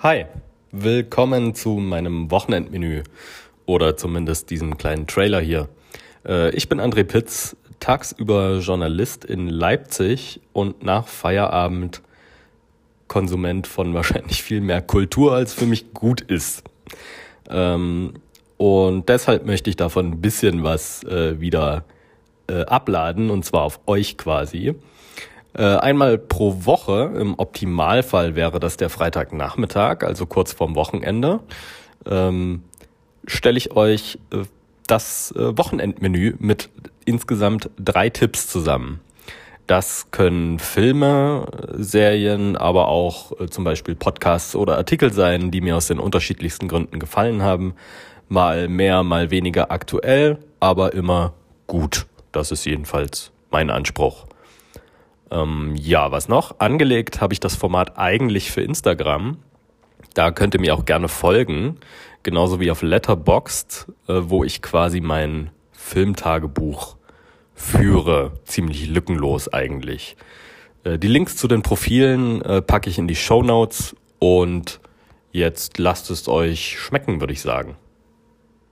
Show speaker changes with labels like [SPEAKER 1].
[SPEAKER 1] Hi, willkommen zu meinem Wochenendmenü oder zumindest diesem kleinen Trailer hier. Äh, ich bin André Pitz, tagsüber Journalist in Leipzig und nach Feierabend Konsument von wahrscheinlich viel mehr Kultur, als für mich gut ist. Ähm, und deshalb möchte ich davon ein bisschen was äh, wieder äh, abladen, und zwar auf euch quasi. Äh, einmal pro Woche, im Optimalfall wäre das der Freitagnachmittag, also kurz vorm Wochenende, ähm, stelle ich euch äh, das äh, Wochenendmenü mit insgesamt drei Tipps zusammen. Das können Filme, Serien, aber auch zum Beispiel Podcasts oder Artikel sein, die mir aus den unterschiedlichsten Gründen gefallen haben. Mal mehr, mal weniger aktuell, aber immer gut. Das ist jedenfalls mein Anspruch. Ähm, ja, was noch? Angelegt habe ich das Format eigentlich für Instagram. Da könnt ihr mir auch gerne folgen. Genauso wie auf Letterboxd, äh, wo ich quasi mein Filmtagebuch führe. Ziemlich lückenlos eigentlich. Äh, die Links zu den Profilen äh, packe ich in die Show Notes und jetzt lasst es euch schmecken, würde ich sagen.